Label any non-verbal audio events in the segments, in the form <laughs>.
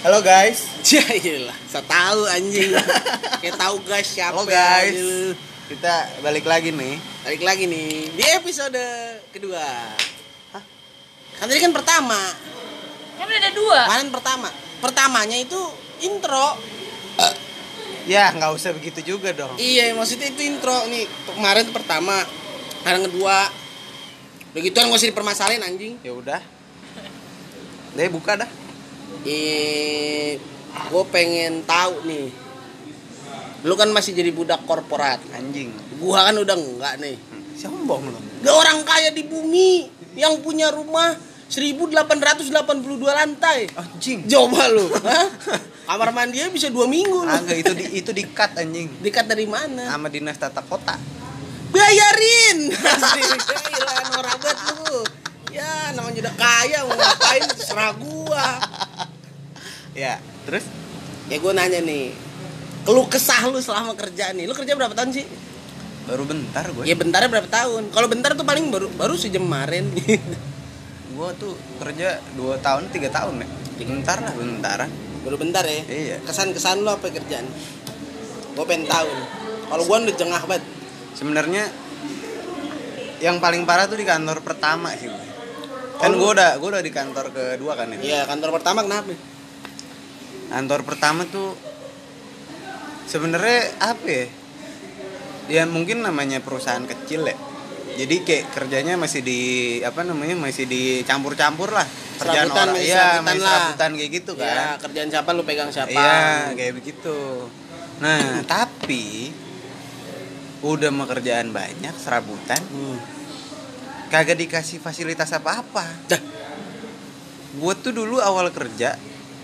Halo guys. <laughs> Ya iyalah, saya tahu anjing. <laughs> Kayak tahu guys siapa Halo guys. anjing. Kita balik lagi nih. Balik lagi nih di episode kedua. Hah? Kan tadi kan pertama. Kan udah ada dua. Kemarin pertama. Pertamanya itu intro. Ya nggak usah begitu juga dong. Iya, maksudnya itu intro nih. Kemarin itu pertama. Sekarang kedua. Begitu kan gak usah dipermasalahin anjing. Ya udah. Deh buka dah. Eh, gue pengen tahu nih. Lu kan masih jadi budak korporat. Anjing. Gua kan udah enggak nih. Sombong lu. Gak orang kaya di bumi yang punya rumah 1882 lantai. Anjing. Coba lu? <laughs> Kamar mandinya bisa dua minggu lu. Agak itu di itu di cut anjing. Dikat dari mana? Sama dinas tata kota. Bayarin. <laughs> Gila banget lu. Ya, namanya udah kaya mau ngapain terserah gua. Ya, terus Ya gua nanya nih. Keluh kesah lu selama kerja nih. Lu kerja berapa tahun sih? baru bentar gue. Ya bentarnya berapa tahun? Kalau bentar tuh paling baru baru sejam kemarin. <laughs> Gue tuh kerja 2 tahun, 3 tahun ya. Bentar lah, bentaran. baru bentar ya. Iya. Kesan-kesan lo apa kerjaan? Gue pengen tahu. nih. Kalau gue udah jengah banget. Sebenarnya yang paling parah tuh di kantor pertama sih gue. Kan Oh, gue udah gue udah di kantor kedua kan ini. Iya, kantor pertama kenapa? Kantor pertama tuh sebenarnya apa ya? Ya mungkin namanya perusahaan kecil ya. Jadi kayak kerjanya masih di apa namanya masih dicampur-campur lah. Kerjaan Serabutan, orang masih iya, serabutan masih lah. serabutan kayak gitu Ya, kan. kerjaan siapa lu pegang siapa? Iya, kayak begitu. Nah, <laughs> tapi udah mau kerjaan banyak serabutan Hmm. kagak dikasih fasilitas apa-apa. Gue tuh dulu awal kerja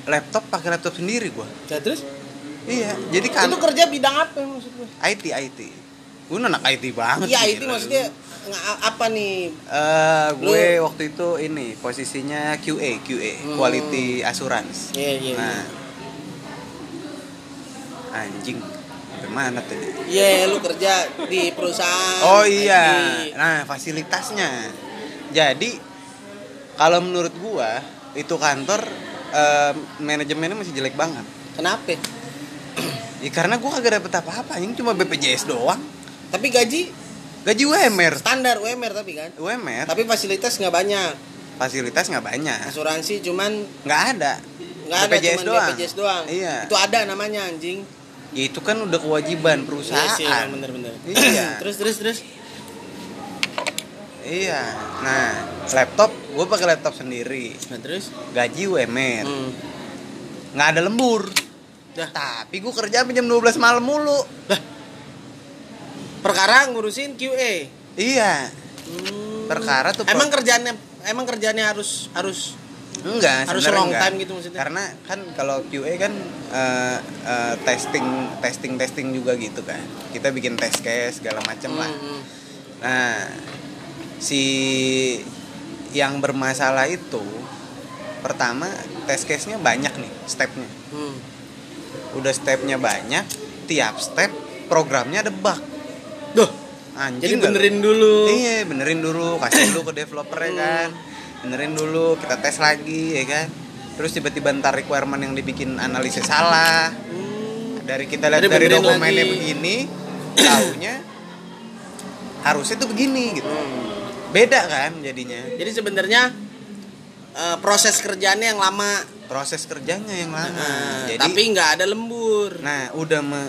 laptop pakai laptop sendiri gue. Ya, terus? Iya, jadi kan Itu kerja bidang apa maksud gue? IT IT. Gue anak IT banget. Iya, gila maksudnya apa nih? Eh, gue Lu- waktu itu ini posisinya QA QA Hmm. quality assurance. Iya, iya. Nah, anjing, gimana tadi? Iya, lu kerja di perusahaan. Oh iya, IT. nah fasilitasnya. Jadi kalau menurut gua itu kantor eh, manajemennya masih jelek banget. Kenapa? Ya karena gua kagak dapet apa-apa, ini cuma BPJS doang. Tapi gaji Gaji UMR, standar UMR tapi kan. UMR, Tapi fasilitas nggak banyak. fasilitas nggak banyak, Asuransi cuman nggak ada. nggak ada BPJS cuman doang. BPJS doang. Iya. Itu ada namanya anjing. Ya itu kan udah kewajiban Iya perusahaan. sih, emang bener-bener. Iya. <clears throat> terus terus terus. Iya. Nah, laptop, gua pakai laptop sendiri. Nah, terus? Gaji UMR, Hmm. nggak ada lembur. Dah. Tapi gua kerja jam 12 malam mulu. Perkara ngurusin QA. Iya. Hmm. Perkara tuh Emang kerjaannya emang kerjaannya harus harus enggak harus long enggak. time gitu maksudnya. Karena kan kalau QA kan eh, eh, testing testing testing juga gitu kan. Kita bikin test case segala macem lah. Hmm, hmm. Nah, si yang bermasalah itu pertama test case-nya banyak nih stepnya. Hmm. Udah stepnya banyak, tiap step programnya ada bug. Duh, Anjing jadi benerin dulu. Iya, benerin dulu, kasih dulu ke developer ya kan. Benerin dulu, kita tes lagi ya kan. Terus tiba-tiba ntar requirement yang dibikin analisis salah. Hmm. Dari kita lihat dari dokumennya lagi. begini, taunya harusnya tuh begini gitu. Hmm. Beda kan jadinya. Jadi sebenarnya eh, proses kerjaannya yang lama, Proses kerjanya yang lama. Eh, Jadi tapi nggak ada lembur. nah, udah me,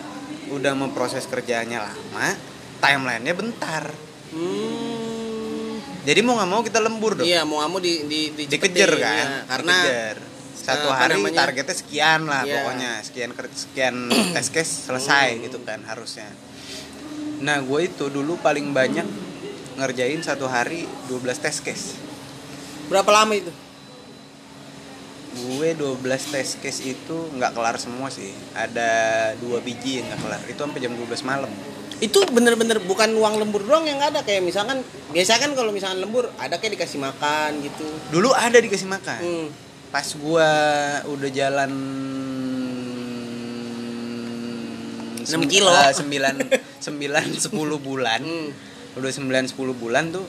udah memproses kerjanya lama, timelinenya bentar. Hmm. Jadi mau nggak mau kita lembur dong. Iya, mau kamu di di di dikejar kan ya. karena dikejar. satu eh, hari namanya? targetnya sekian lah Iya. pokoknya sekian sekian <clears throat> test case selesai gitu kan harusnya nah gue itu dulu paling banyak ngerjain satu hari 12 test case berapa lama itu? gue 12 test case itu nggak kelar semua sih ada dua biji yang nggak kelar itu sampai jam 12 malam Itu bener-bener bukan uang lembur doang yang ada kayak misalkan biasa kan kalau misalkan lembur ada kayak dikasih makan gitu. dulu ada dikasih makan Hmm. pas gua udah jalan 6 kilo. eh, sembilan sembilan <laughs> sepuluh bulan Hmm. Udah 9 10 bulan tuh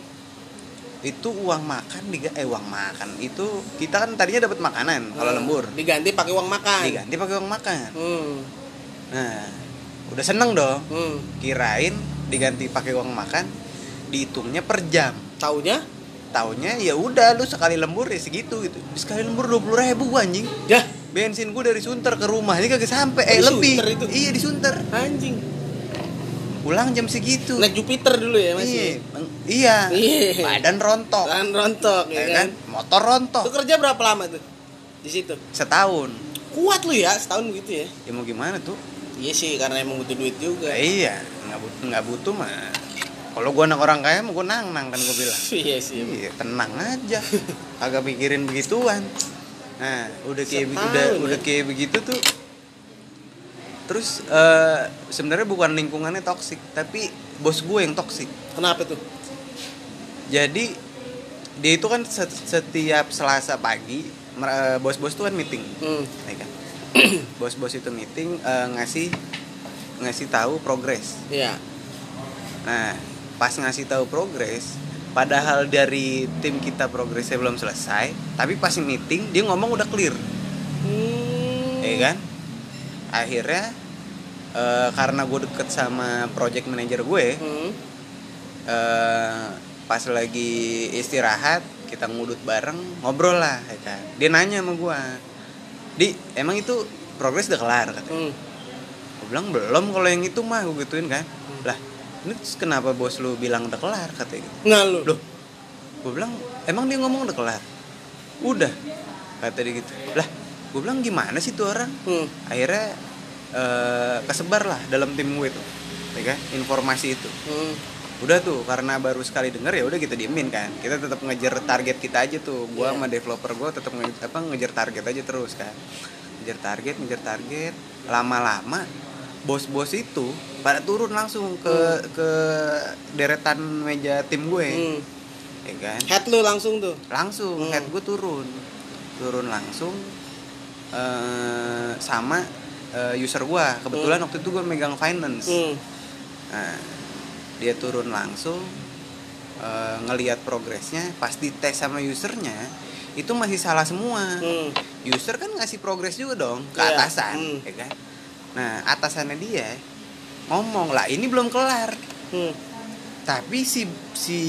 itu uang makan diga eh uang makan itu kita kan tadinya dapat makanan kalau Hmm. lembur Diganti pakai uang makan. diganti pakai uang makan Hmm. nah udah seneng dong Hmm. kirain diganti pakai uang makan dihitungnya per jam Taunya? taunya ya udah lu sekali lembur ya segitu gitu sekali lembur dua puluh ribu anjing Dah, bensin gue dari Sunter ke rumah ini kagak sampai eh lebih itu? iya di Sunter anjing. Pulang jam segitu Naik Jupiter dulu ya iya masih. Bang. iya Iya. badan rontok Kan rontok ya ya kan. kan motor rontok Lu kerja berapa lama tuh? Di situ. setahun Kuat lu ya setahun begitu ya. ya mau gimana tuh Iya sih karena emang butuh duit juga. Ya, iya nggak butuh nggak butuh mah kalau gue anak orang kaya mau gue nang nang kan gue bilang <laughs> Iya sih. iya tenang aja <laughs> agak pikirin begituan nah udah kayak udah ya? udah kayak begitu tuh terus eh, sebenarnya bukan lingkungannya toksik tapi bos gue yang toksik Kenapa tuh? jadi dia itu kan set- setiap selasa pagi eh, bos-bos tuh kan meeting Hmm. ya kan <clears throat> bos-bos itu meeting eh, ngasih ngasih tahu progres Iya. Nah, pas ngasih tahu progres, padahal dari tim kita progresnya belum selesai, tapi pas meeting dia ngomong udah clear, Hmm. ya kan? Akhirnya eh, karena gue deket sama project manager gue, Hmm. eh, pas lagi istirahat kita ngudut bareng, ngobrol lah, ya kan? Dia nanya sama gue, di emang itu progres udah kelar katanya. Hmm. Gue bilang belum kalau yang itu mah gue gituin kan, lah ini kenapa bos lu bilang udah kelar katanya gitu. Nah lu. Loh, gue bilang emang dia ngomong udah kelar udah kata dia gitu lah gue bilang gimana sih tuh orang Hmm. akhirnya eh, kesebar lah dalam tim gue tuh ya kan informasi itu Hmm. udah tuh karena baru sekali denger ya udah kita diemin kan kita tetap ngejar target kita aja tuh gue Iya. sama developer gue tetap nge- apa ngejar target aja terus kan ngejar target ngejar target lama-lama bos-bos itu pada turun langsung ke ke deretan meja tim gue Hmm. ya kan Head lu langsung tuh. langsung Hmm. head gue turun turun langsung eh sama eh, user gue kebetulan waktu itu gue megang finance Hmm. nah, dia turun langsung eh, ngelihat progresnya pas dites sama usernya itu masih salah semua Hmm. user kan ngasih progres juga dong ke Iya. atasan Hmm. ya kan nah atasannya dia ngomong lah ini belum kelar Hmm. tapi si si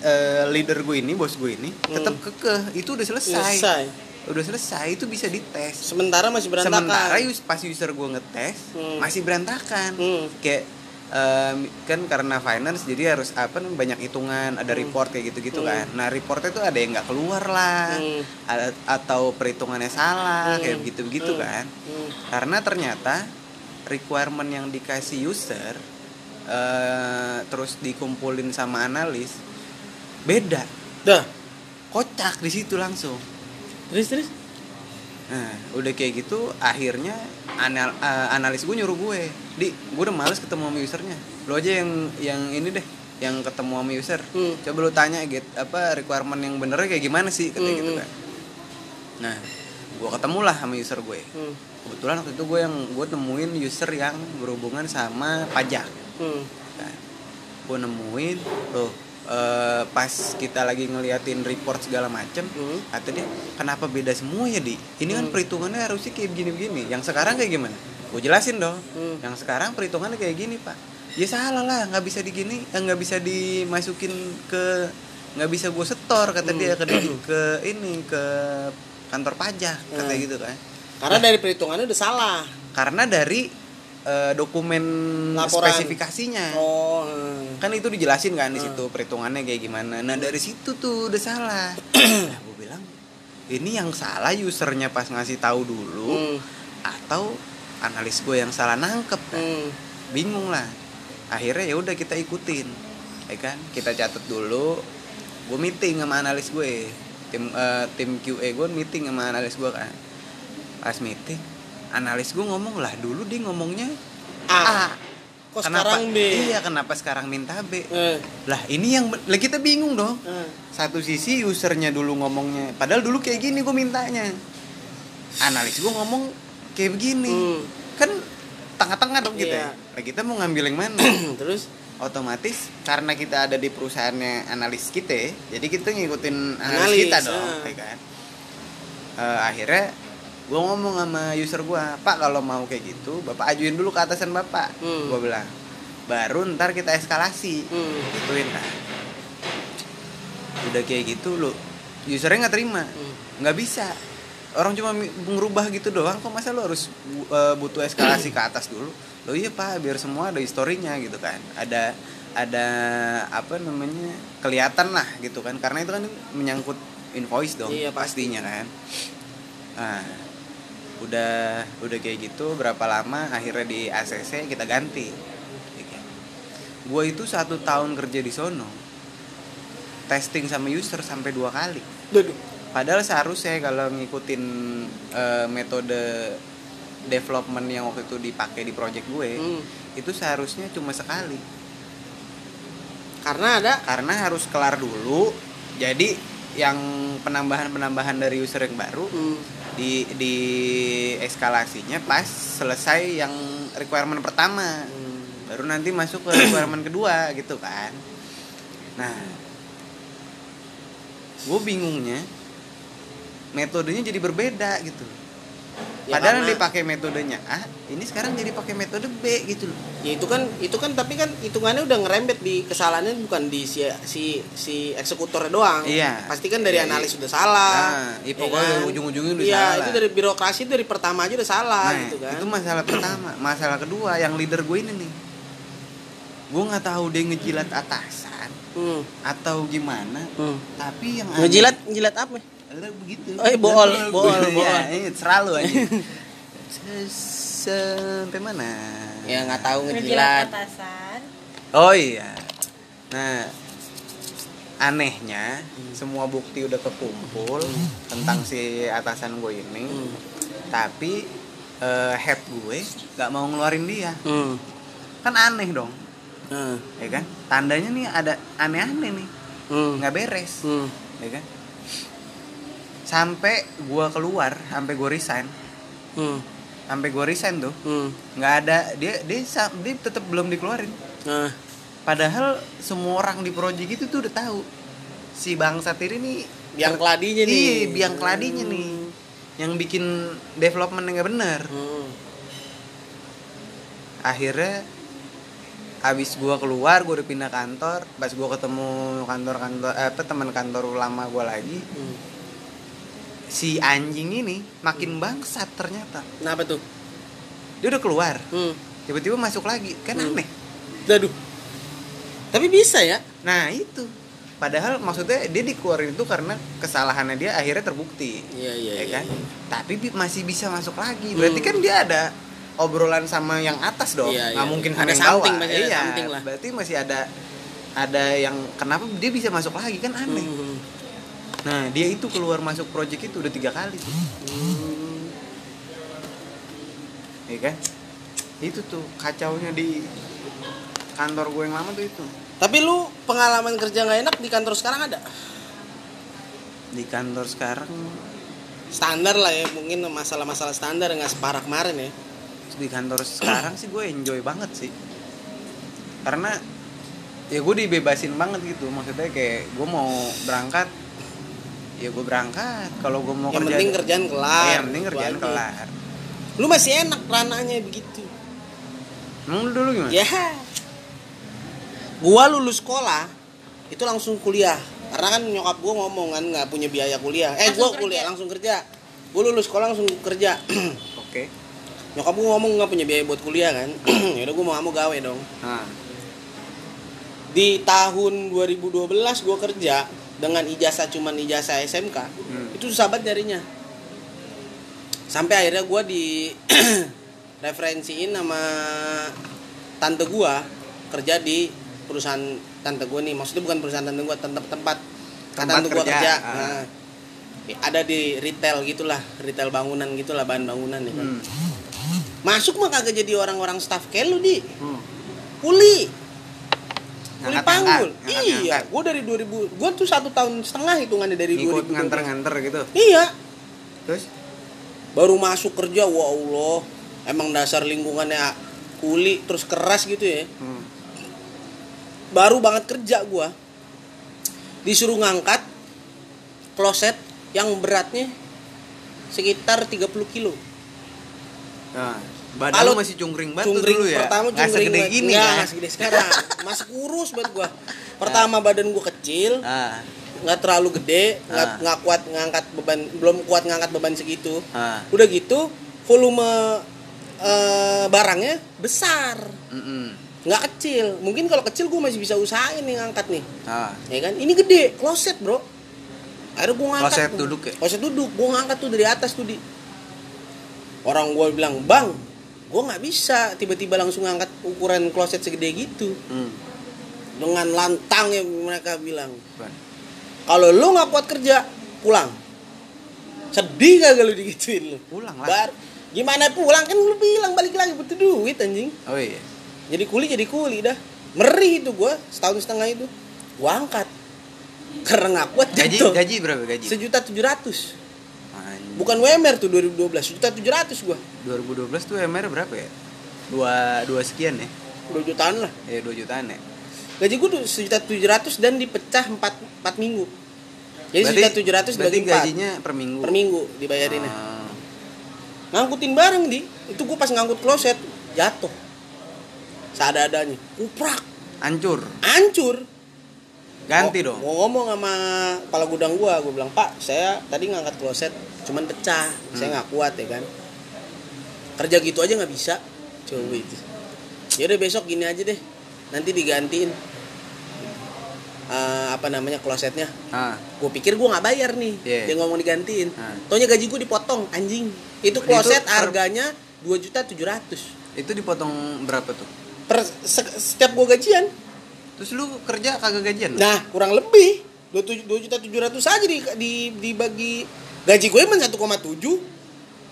eh, leader gue ini bos gue ini tetap kekeh itu udah selesai. Hmm. Selesai. Udah selesai itu bisa dites Sementara masih berantakan. sementara us- pas user gue ngetes Hmm. masih berantakan Hmm. kayak em, kan karena finance jadi harus apa banyak hitungan ada report kayak gitu-gitu Hmm. kan nah reportnya tuh ada yang nggak keluar lah Hmm. ada- atau perhitungannya salah Hmm. kayak begitu-begitu Hmm. kan Hmm. karena ternyata requirement yang dikasih user eh, terus dikumpulin sama analis beda Dah. kocak di situ langsung Terus terus. nah udah kayak gitu akhirnya anal, eh, analis gue nyuruh gue di gue udah males ketemu sama usernya lo aja yang yang ini deh yang ketemu sama user Hmm. coba lo tanya gitu apa requirement yang benernya kayak gimana sih katanya Hmm, gitu hmm. kan nah gue ketemu lah sama user gue Hmm. kebetulan waktu itu gue yang gue nemuin user yang berhubungan sama pajak Hmm. kan gue nemuin loh eh, pas kita lagi ngeliatin report segala macem Hmm. kata dia kenapa beda semua ya di ini kan Hmm. perhitungannya harusnya kayak begini begini yang sekarang kayak gimana gue jelasin dong Hmm. yang sekarang perhitungannya kayak gini pak ya salah lah nggak bisa digini eh, nggak bisa dimasukin ke nggak bisa gue setor kata Hmm. dia ke ke ini ke kantor pajak kata Hmm. gitu kan Karena dari perhitungannya udah salah. karena dari eh, dokumen Laporan. spesifikasinya Oh. hmm. kan itu dijelasin kan di Hmm. situ perhitungannya kayak gimana nah dari situ tuh udah salah <clears throat> nah gue bilang ini yang salah usernya pas ngasih tahu dulu Hmm. atau analis gue yang salah nangkep kan Hmm. bingung lah akhirnya ya udah kita ikutin ya kan kita catat dulu gue meeting sama analis gue tim eh, tim QA gue meeting sama analis gue kan pas meeting analis gue ngomong lah dulu dia ngomongnya A. A. Kok kenapa sekarang B? iya kenapa sekarang minta B Eh. lah ini yang lah kita bingung dong Eh. satu sisi usernya dulu ngomongnya padahal dulu kayak gini gue mintanya analis gue ngomong kayak begini Hmm. kan tengah-tengah dong kita Iya. lah kita mau ngambil yang mana <clears throat> Terus otomatis karena kita ada di perusahaannya analis kita jadi kita ngikutin analis, Analis, kita dong ah. ya kan Eh, akhirnya gue ngomong sama user gue pak kalau mau kayak gitu bapak ajuin dulu ke atasan bapak. Hmm. gue bilang baru ntar kita eskalasi. Hmm. gituin kan udah kayak gitu lo usernya nggak terima. Hmm. nggak bisa. Orang cuma ngerubah gitu doang kok masa lo harus eh, butuh eskalasi ke atas dulu? Lo iya pak biar semua ada historinya gitu kan. Ada ada apa namanya kelihatan lah gitu kan. Karena itu kan menyangkut invoice dong Iya, pasti. pastinya kan. Nah udah udah kayak gitu berapa lama akhirnya di ACC kita ganti gue itu satu tahun kerja di sono testing sama user sampai dua kali Duh, Padahal seharusnya kalau ngikutin eh, metode development yang waktu itu dipakai di project gue, Hmm. itu seharusnya cuma sekali. Karena ada Karena harus kelar dulu. Jadi yang penambahan-penambahan dari user yang baru hmm, di di eskalasinya pas selesai yang requirement pertama. hmm, Baru nanti masuk ke requirement <clears throat> kedua gitu kan. Nah, gue bingungnya metodenya jadi berbeda gitu. Ya, Padahal yang karena- dipakai metodenya A, ini sekarang jadi pakai metode B gitu loh. ya itu kan itu kan tapi kan hitungannya udah ngerembet di kesalahannya bukan di si si si eksekutornya doang. Iya. Pasti kan dari Iya, analis iya. udah salah. Nah, iya, pokoknya dari ujung-ujungnya udah Iya, salah. itu dari birokrasi dari pertama aja udah salah Nah, gitu kan. itu masalah pertama. Masalah kedua, yang leader gue ini nih, gue nggak tahu dia ngejilat atasan Hmm. atau gimana. Hmm. Tapi yang Ngejilat ngejilat apa? Lah, begitu. Oh, iya, bool, Lah, bool, Iya, bool. ini selalu aja. <laughs> Sampai mana? Ya nggak tahu Ngejilat. Oh iya. Nah, anehnya semua bukti udah kekumpul tentang si atasan gue ini, Hmm. tapi eh, head gue nggak mau ngeluarin dia. Hmm. Kan aneh dong, Hmm. ya kan? Tandanya nih ada aneh-aneh nih, Hmm. nggak beres, Hmm. ya kan? Sampai gue keluar, sampai gue resign, Hmm. sampai gue resign tuh, Hmm. nggak ada dia dia dia tetap belum dikeluarin. Nah, Padahal semua orang di project itu tuh udah tahu si bangsat ini nih biang keladinya nih. Iya, biang keladinya nih. Yang bikin development nggak bener. Hmm. Akhirnya habis gua keluar, gua udah pindah kantor. Pas gua ketemu kantor-kantor eh, apa teman kantor lama gua lagi, Hmm. Si anjing ini makin bangsat ternyata. Kenapa tuh? Dia udah keluar, Hmm. tiba-tiba masuk lagi. Kan Hmm. aneh. Aduh. Tapi bisa ya? Nah, itu. Padahal maksudnya dia dikeluarin itu karena kesalahannya dia akhirnya terbukti. Iya iya. ya iya, kan iya. tapi bi- masih bisa masuk lagi berarti Hmm. kan dia ada obrolan sama yang atas dong Iya, nggak iya. mungkin Ada yang bawah iya lah. berarti masih ada ada yang kenapa dia bisa masuk lagi kan aneh Hmm. Nah dia itu keluar masuk project itu udah tiga kali tuh Hmm. ya kan itu tuh kacaunya di kantor gue yang lama tuh itu Tapi lu pengalaman kerja nggak enak di kantor sekarang ada? di kantor sekarang Standar lah ya, mungkin masalah-masalah standar nggak separah kemarin ya. di kantor sekarang sih gue enjoy banget sih karena ya gue dibebasin banget gitu maksudnya kayak gue mau berangkat ya gue berangkat kalau gue mau yang kerja penting kerjaan kelar. Iya, yang penting kerjaan aja. kelar Lu masih enak ranahnya begitu. emang lu dulu gimana Ya. Gua lulus sekolah itu langsung kuliah. Karena kan nyokap gua ngomong kan nggak punya biaya kuliah. Eh Langsung gua kuliah langsung kerja. Gua lulus sekolah langsung kerja. <clears throat> oke nyokap gua ngomong nggak punya biaya buat kuliah kan. <clears throat> Yaudah gua mau mau gawe dong. nah Di tahun 2012 gua kerja dengan ijazah cuman ijazah SMK. hmm. Itu susah banget nyarinya. Sampai akhirnya gua di <clears throat> referensiin sama tante gua kerja di perusahaan tante gua nih. Maksudnya bukan perusahaan tante gua, tempat tempat tante gua kerja, kerja. ah. Nah, ada di retail gitulah, retail bangunan gitulah bahan bangunan ya kan. Hmm. Masuk mah kagak jadi orang-orang staff kayak lu di Hmm. kuli kuli Ngangkat-ngangkat, panggul iya gue dari 2000 gue tuh satu tahun setengah hitungannya dari ngikut 2012 nganter-nganter gitu? Iya. Terus? Baru masuk kerja wah Allah emang dasar lingkungannya kuli terus keras gitu ya. Hmm. baru banget kerja gua. Disuruh ngangkat kloset yang beratnya sekitar 30 kilo. Nah, badan Kalau masih cungkring banget cungkring dulu ya. pertama cungkring segede gini Nggak, kan. nggak segede sekarang masih kurus banget gua pertama badan gua kecil Ah, nggak terlalu gede nggak Ah. nggak kuat ngangkat beban belum kuat ngangkat beban segitu ah. udah gitu volume eh, barangnya besar Mm-mm. nggak kecil mungkin kalau kecil gue masih bisa usahain nih ngangkat nih Ah, ya kan ini gede kloset bro akhirnya gue ngangkat Kloset tuh. duduk ya? kloset duduk gue ngangkat tuh dari atas tuh di orang gue bilang bang gue nggak bisa tiba-tiba langsung ngangkat ukuran kloset segede gitu. Hmm. dengan lantangnya mereka bilang. Kalau lu nggak kuat kerja pulang. Sedih kagak lu digituin lu. Pulang lah. Bar gimana pulang? Kan lu bilang balik lagi butuh duit anjing. Oh iya. jadi kuli jadi kuli dah. Merih itu gua setahun setengah itu. Gua angkat. Karena nggak kuat Gaji jatuh. gaji berapa gaji? sejuta tujuh ratus. Bukan WMR tuh 2012 sejuta tujuh ratus gua 2012 tuh MR berapa ya? Dua, dua sekian ya? dua jutaan lah Ya dua jutaan ya? gaji gua tuh sejuta tujuh ratus dan dipecah empat empat minggu jadi sejuta tujuh ratus berarti dibagi empat gajinya per minggu. per minggu dibayarinnya Ah. ngangkutin barang di itu gue pas ngangkut kloset jatuh seada-adanya kuprak Hancur. hancur Ganti Mau- dong. mau ngomong sama kepala gudang gua gue bilang pak saya tadi ngangkat kloset cuman pecah saya Hmm. nggak kuat ya kan kerja gitu aja nggak bisa coba itu ya udah besok gini aja deh nanti digantiin Eh, apa namanya klosetnya Ah, gue pikir gue nggak bayar nih Iya. dia ngomong digantiin Ah. Taunya gaji gue dipotong anjing itu Itu kloset per- harganya dua juta tujuh ratus itu dipotong berapa tuh? per se- setiap gue gajian Terus lu kerja kagak gajian? nah kurang lebih dua juta tujuh ratus aja di, di dibagi gaji gue emang satu koma tujuh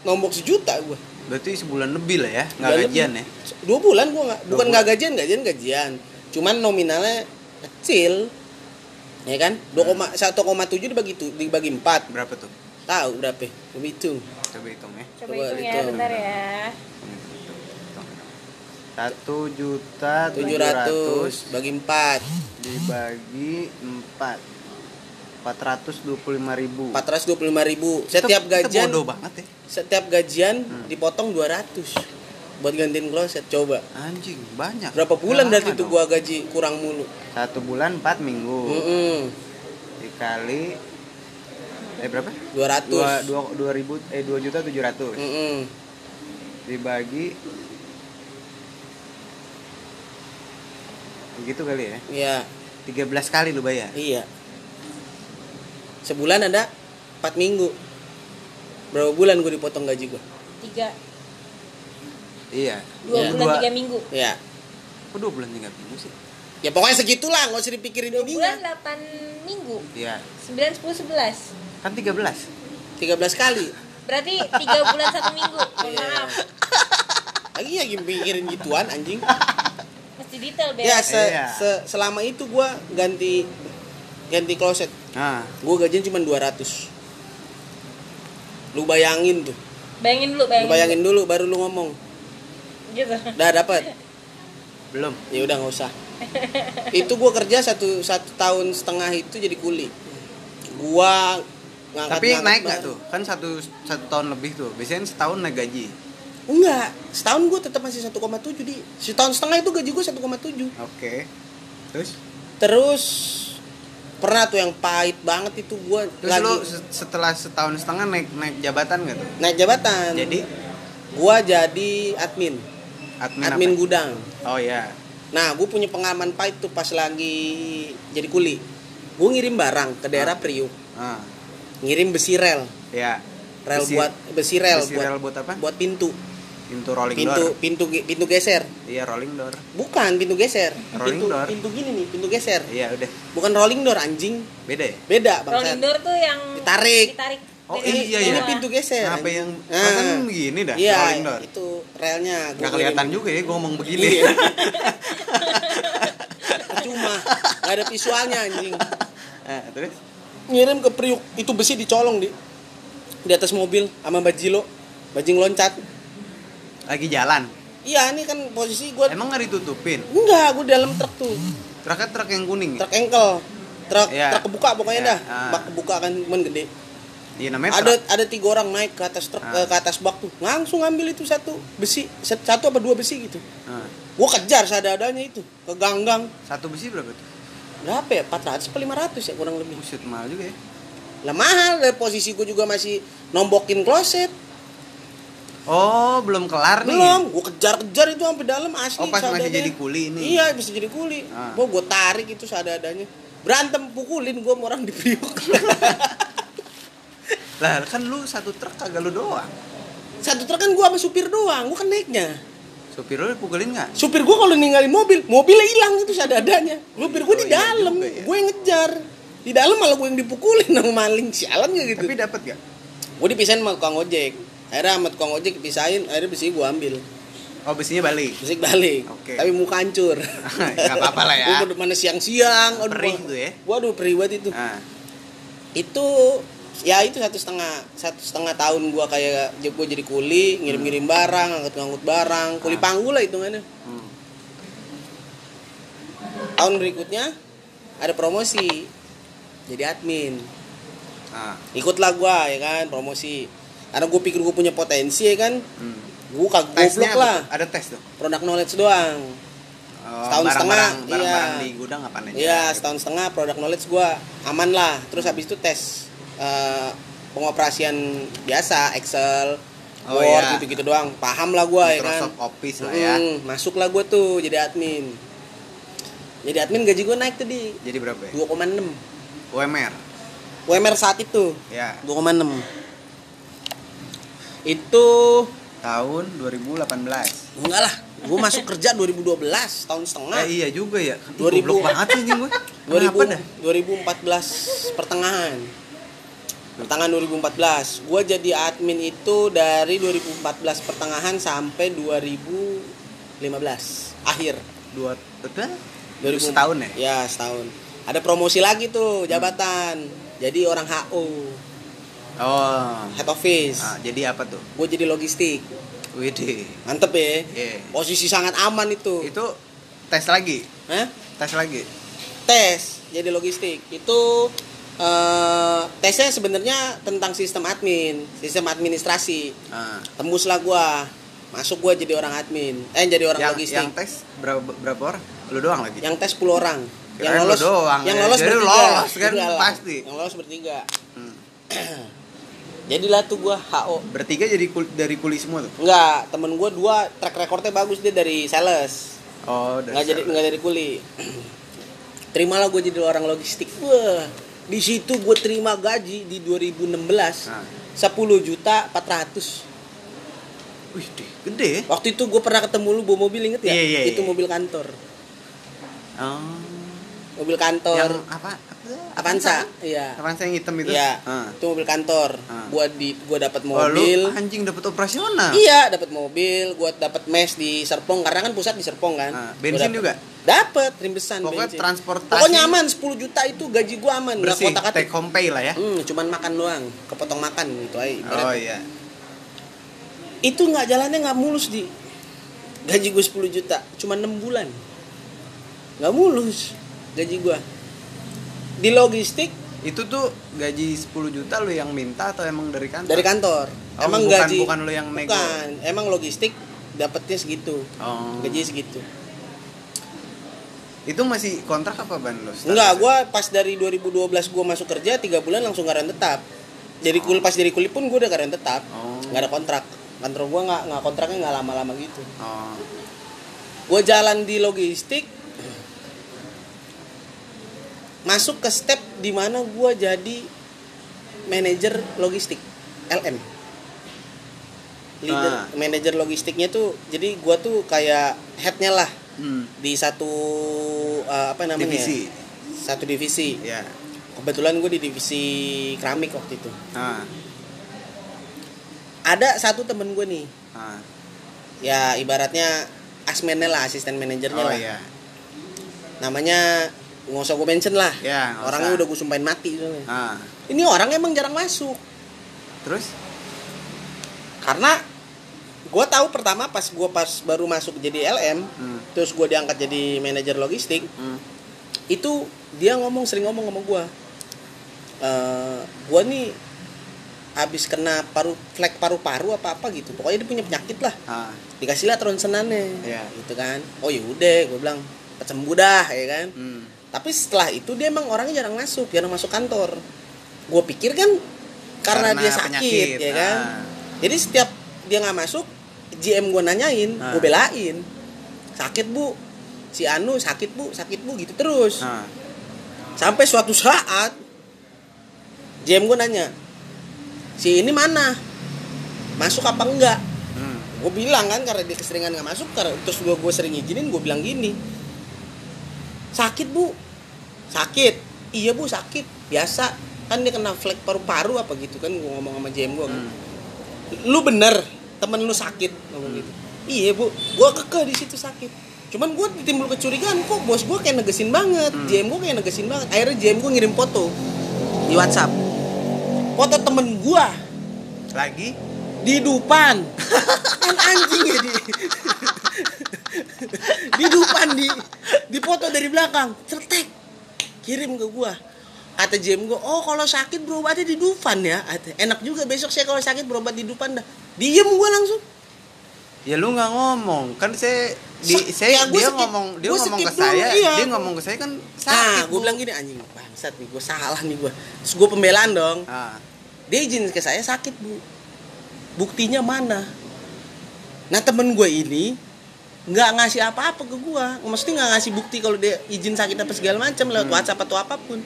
nombok sejuta gue Berarti sebulan lebih lah ya, nggak gajian lebih. ya? dua bulan gue nggak bukan nggak gajian gajian gajian cuman nominalnya kecil ya kan dua koma satu koma tujuh dibagi tu, dibagi empat Berapa tuh? tahu berapa Coba hitung Coba hitung ya. Coba Coba hitung ya, hitung. bentar ya. Satu juta tujuh ratus bagi empat dibagi empat empat ratus dua puluh lima ribu. empat ratus dua puluh lima ribu setiap Kita- kita gajian bodoh banget ya. setiap gajian Hmm. dipotong 200 buat gantiin kloset coba Anjing banyak. berapa bulan Udah berarti itu gua gaji kurang mulu Satu bulan empat minggu Mm-mm. dikali eh berapa? 200 Dua dua dua ribu eh dua juta tujuh ratus dibagi begitu kali ya? Iya. 13 kali lu bayar? Iya. Sebulan ada 4 minggu. Berapa bulan gue dipotong gaji gua? Tiga, iya. Dua Ya. bulan tiga minggu. ya kok dua bulan tiga minggu sih? Ya pokoknya segitulah nggak usah dipikirin Dua bulan delapan minggu. iya. Sembilan, sepuluh, sebelas. kan 13 13 kali. Berarti tiga bulan satu minggu. <laughs> Mohon Iya. maaf. lagi lagi mikirin gituan anjing Detail Bel. ya se- Iya. se- selama itu gua ganti ganti kloset. Nah gue gajian cuma 200 lu bayangin tuh. Bayangin dulu, lu bayangin. bayangin dulu baru lu ngomong. Dulu. Gitu. udah dapat belum. Ya udah nggak usah. Itu gue kerja satu satu tahun setengah itu jadi kuli. Gua ngangkat tapi naik nggak tuh? Kan satu satu tahun lebih tuh. Biasanya setahun naik gaji enggak setahun gue tetap masih 1,7 di. Setahun setengah itu gaji gue 1,7 oke. Terus? Terus pernah tuh yang pahit banget itu gue terus lagi se- setelah setahun setengah naik naik jabatan nggak tuh? Naik jabatan. Jadi? Gue jadi admin. Admin, admin apa? gudang. Oh ya Nah, gue punya pengalaman pahit tuh pas lagi jadi kuli. Gue ngirim barang ke daerah Priuk, ah. Ngirim besi rel, ya rel Besi- buat besi rel besi buat rel buat apa? buat pintu, pintu rolling pintu door pintu pintu geser. iya rolling door Bukan pintu geser, Rolling pintu door. pintu gini nih, pintu geser. iya udah Bukan rolling door anjing, beda ya beda Rolling bang. door tuh yang Ditarik. ditarik. Oh, dari iya, ini iya. bawah. pintu geser. Kenapa anjing. yang Nah, kan begini dah Iya, rolling door itu relnya. nggak kelihatan juga ya gue ngomong begini Iya. <laughs> Cuma nggak ada visualnya anjing. Ah, terus ngirim ke Priuk itu besi dicolong di di atas mobil sama bajilo bajing loncat lagi jalan iya ini kan posisi gue emang nggak ditutupin enggak gue dalam truk tuh Truknya truk yang kuning. ya? truk engkel truk Iya. truk kebuka pokoknya Iya, dah ah. bak kebuka kan cuman gede Iya namanya ada truk. ada tiga orang naik ke atas truk Ah. eh, ke atas bak tuh langsung ngambil itu satu besi satu apa dua besi gitu Ah. gua kejar seadanya itu ke ganggang Satu besi berapa tuh? berapa ya 400 apa 500 ya kurang lebih Buset mahal juga ya. lah mahal posisi gua juga masih nombokin kloset Oh, belum kelar nih. belum gua kejar-kejar itu sampai dalam asli Oh, pas masih jadi kuli ini. iya masih jadi kuli Ah. gua gua tarik itu seadanya berantem pukulin gua sama orang di Priok <laughs> Lah, kan lu satu truk kagak lu doang. satu truk kan gua sama supir doang gua kan naiknya Supir lu dipukulin nggak? supir gua kalau ninggalin mobil mobilnya hilang itu seadanya supir gua Oh, di iya dalam ya. gue yang ngejar di dalam malah gue yang dipukulin sama maling sialan gak gitu Tapi dapat gak? gue dipisahin sama tukang ojek akhirnya sama tukang ojek dipisahin akhirnya besi gue ambil Oh, besinya balik. besi balik Oke. tapi muka hancur <laughs> Gak apa-apa lah ya. gue mana siang-siang aduh Perih tuh ya. waduh perih banget itu Ah, itu ya itu satu setengah satu setengah tahun gua kayak gue jadi kuli ngirim-ngirim barang angkut-angkut barang kuli Ah. panggul lah hitungannya hmm. tahun berikutnya ada promosi jadi admin ah, ikutlah gua ya kan promosi karena gue pikir gue punya potensi ya kan hmm. gue kagak goblok lah? Ada tes tuh. produk knowledge doang Oh, Setahun barang-barang- setengah, barang-barang iya. di gudang apa aja? Iya setahun setengah produk knowledge gua aman lah terus habis itu tes eh, pengoperasian biasa Excel Oh, Word iya. gitu-gitu doang paham lah gua ya kan Microsoft Office lah ya. Mm, masuk lah gua tuh jadi admin jadi admin gaji gua naik tadi Jadi berapa ya? 2,6 UMR. UMR saat itu Ya, 2,6 itu tahun 2018. enggak lah gua masuk kerja 2012 tahun setengah Eh iya juga ya. Ih, 2000. Goblok banget sih anjing gue. <laughs> Kenapa dah? 2000, 2014 pertengahan pertengahan 2014 gue jadi admin itu dari 2014 pertengahan sampai 2015 akhir Dua udah 2000 setahun ya? ya setahun ada promosi lagi tuh jabatan jadi orang HO Oh. head office Ah, jadi apa tuh? gue jadi logistik Widih. mantep ya Iya. posisi sangat aman itu Itu tes lagi. Hah? Tes lagi. tes jadi logistik itu eh, tesnya sebenarnya tentang sistem admin sistem administrasi Ah. tembuslah gua masuk gua jadi orang admin eh jadi orang yang, logistik yang tes berapa berapa orang? Lu doang lagi. yang tes 10 orang yang lolos doang, yang ya. lolos lu bertiga lolos kan, pasti. yang lolos bertiga Hmm. <clears throat> jadilah tuh gua HO Bertiga jadi kul- dari kuli semua tuh. enggak temen gua dua track recordnya bagus dia dari sales Oh, dari nggak jadi nggak dari kuli <clears throat> terimalah gue jadi orang logistik wah di situ gue terima gaji di 2016 Nah. 10 juta 400 Wih, deh, gede ya. waktu itu gue pernah ketemu lu bawa mobil inget ya Iya, iya, itu iya. mobil kantor Oh. mobil kantor Yang apa? Avanza iya Avanza yang hitam itu. iya Ah. itu mobil kantor Ah. gua di gua dapat Oh, lu mobil anjing dapat operasional. iya dapat mobil gua dapat mes di Serpong karena kan pusat di Serpong kan Gua bensin dapet- juga? dapet rimbesan Pokoknya bensin. transportasi pokoknya aman 10 juta itu gaji gua aman bersih, kotak take home pay lah ya. Hmm, cuman makan doang, kepotong makan gitu aja. ibaratnya. Oh iya. Itu nggak jalannya nggak mulus di. Gaji gue 10 juta, cuma 6 bulan. Nggak mulus gaji gua. Di logistik Itu tuh gaji 10 juta lu yang minta atau emang dari kantor? dari kantor. Oh, emang bukan- gaji bukan lu yang nego. Bukan, emang logistik dapetnya segitu. Oh. Gaji segitu. Itu masih kontrak apa ban lu? Enggak, gua pas dari 2012 gua masuk kerja 3 bulan langsung karyawan tetap. Dari kul pas dari kuliah pun gua udah karyawan tetap. Oh. nggak ada kontrak. Kantor gua nggak nggak kontraknya nggak lama-lama gitu. Oh. gue jalan di logistik masuk ke step di mana gue jadi manajer logistik LM leader Ah. manajer logistiknya tuh jadi gue tuh kayak headnya lah Hmm. di satu uh, apa namanya Divisi. satu divisi Ya. kebetulan gue di divisi keramik waktu itu Ah. ada satu temen gue nih Ah. ya ibaratnya asmennya lah asisten manajernya Oh lah iya. namanya nggak usah gue mention lah Ya, orangnya usah. udah gue sumpahin mati soalnya Ah. ini orang emang jarang masuk Terus? karena gue tahu pertama pas gue pas baru masuk jadi LM Hmm. terus gue diangkat jadi manajer logistik Hmm. itu dia ngomong sering ngomong sama gua eh gua nih habis kena paru flek paru-paru apa apa gitu pokoknya dia punya penyakit lah ah dikasih lah ronsenannya Iya. gitu kan oh ya udah gue bilang sembuh dah ya kan hmm. Tapi setelah itu dia emang orangnya jarang masuk jarang masuk kantor. Gue pikir kan karena, Karena dia sakit penyakit, ya kan? Ah. jadi setiap dia nggak masuk GM gue nanyain Ah. gue belain. Sakit bu. Si Anu sakit bu sakit bu gitu terus. Ah. Sampai suatu saat GM gue nanya si ini mana? Masuk apa enggak? Hmm. gue bilang kan karena dia keseringan nggak masuk karena terus gue gue sering izinin gue bilang gini sakit bu. Sakit. Iya bu sakit. Biasa. Kan dia kena flek paru-paru apa gitu kan gue ngomong sama JM gue Hmm. lu bener temen lu sakit ngomong gitu. Iya bu. Gue kekeh di situ sakit. Cuman gue timbul kecurigaan kok bos gue kayak negesin banget. Hmm. JM gue kayak negesin banget. Akhirnya JM gue ngirim foto. Di WhatsApp? Foto temen gue lagi? Di Dupan. <laughs> Kan anjing ya di Dupan di di foto dari belakang. Cetek. Kirim ke gua. Kata Jem gua oh kalau sakit berobatnya di Dufan ya. Kata, enak juga besok saya kalau sakit berobat di Dupan dah. Diem gua langsung. Ya lu nggak ngomong. Kan saya di Sa- saya ya, dia skip- ngomong dia ngomong ke dulu, saya iya. dia ngomong ke saya kan nah sakit gua Bu. bilang gini anjing bangsat nih gua salah nih gua. Terus gua pembelaan dong. Ah. Dia izin ke saya sakit bu. Buktinya mana? Nah temen gue ini nggak ngasih apa-apa ke gue mesti nggak ngasih bukti kalau dia izin sakit apa segala macam lewat Hmm. WhatsApp atau apa pun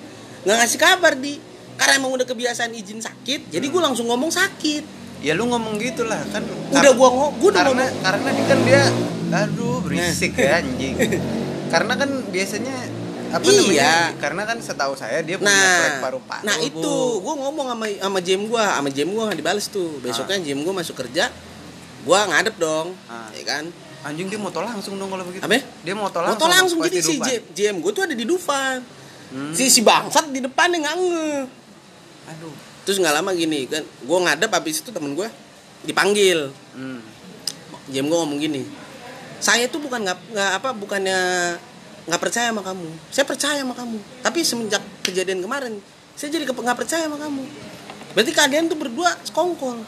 nggak ngasih kabar di karena emang udah kebiasaan izin sakit jadi Hmm. gue langsung ngomong sakit ya lu ngomong gitu lah kan udah gua ngo gua udah karena ngomong karena dia kan dia aduh berisik ya <laughs> anjing karena kan biasanya apa Iya. namanya karena kan setahu saya dia punya flek Nah, paru-paru nah Bu. itu gue ngomong sama sama Jem gue, sama Jem gue nggak dibales tuh. Besoknya Jem gue masuk kerja, gue ngadep dong, Ah. ya kan? Anjing dia moto langsung dong kalau begitu Apa? dia moto langsung Foto langsung jadi di si Jem gue tuh ada di Dufan. Hmm. Si si bangsat di depannya nggak nge. aduh Terus nggak lama gini kan, gue ngadep habis itu temen gue dipanggil. hmm. Jem gue ngomong gini, saya tuh bukan nggak nggak apa bukannya nggak percaya sama kamu. Saya percaya sama kamu. Tapi semenjak kejadian kemarin, saya jadi nggak percaya sama kamu. Berarti kalian tuh berdua sekongkol.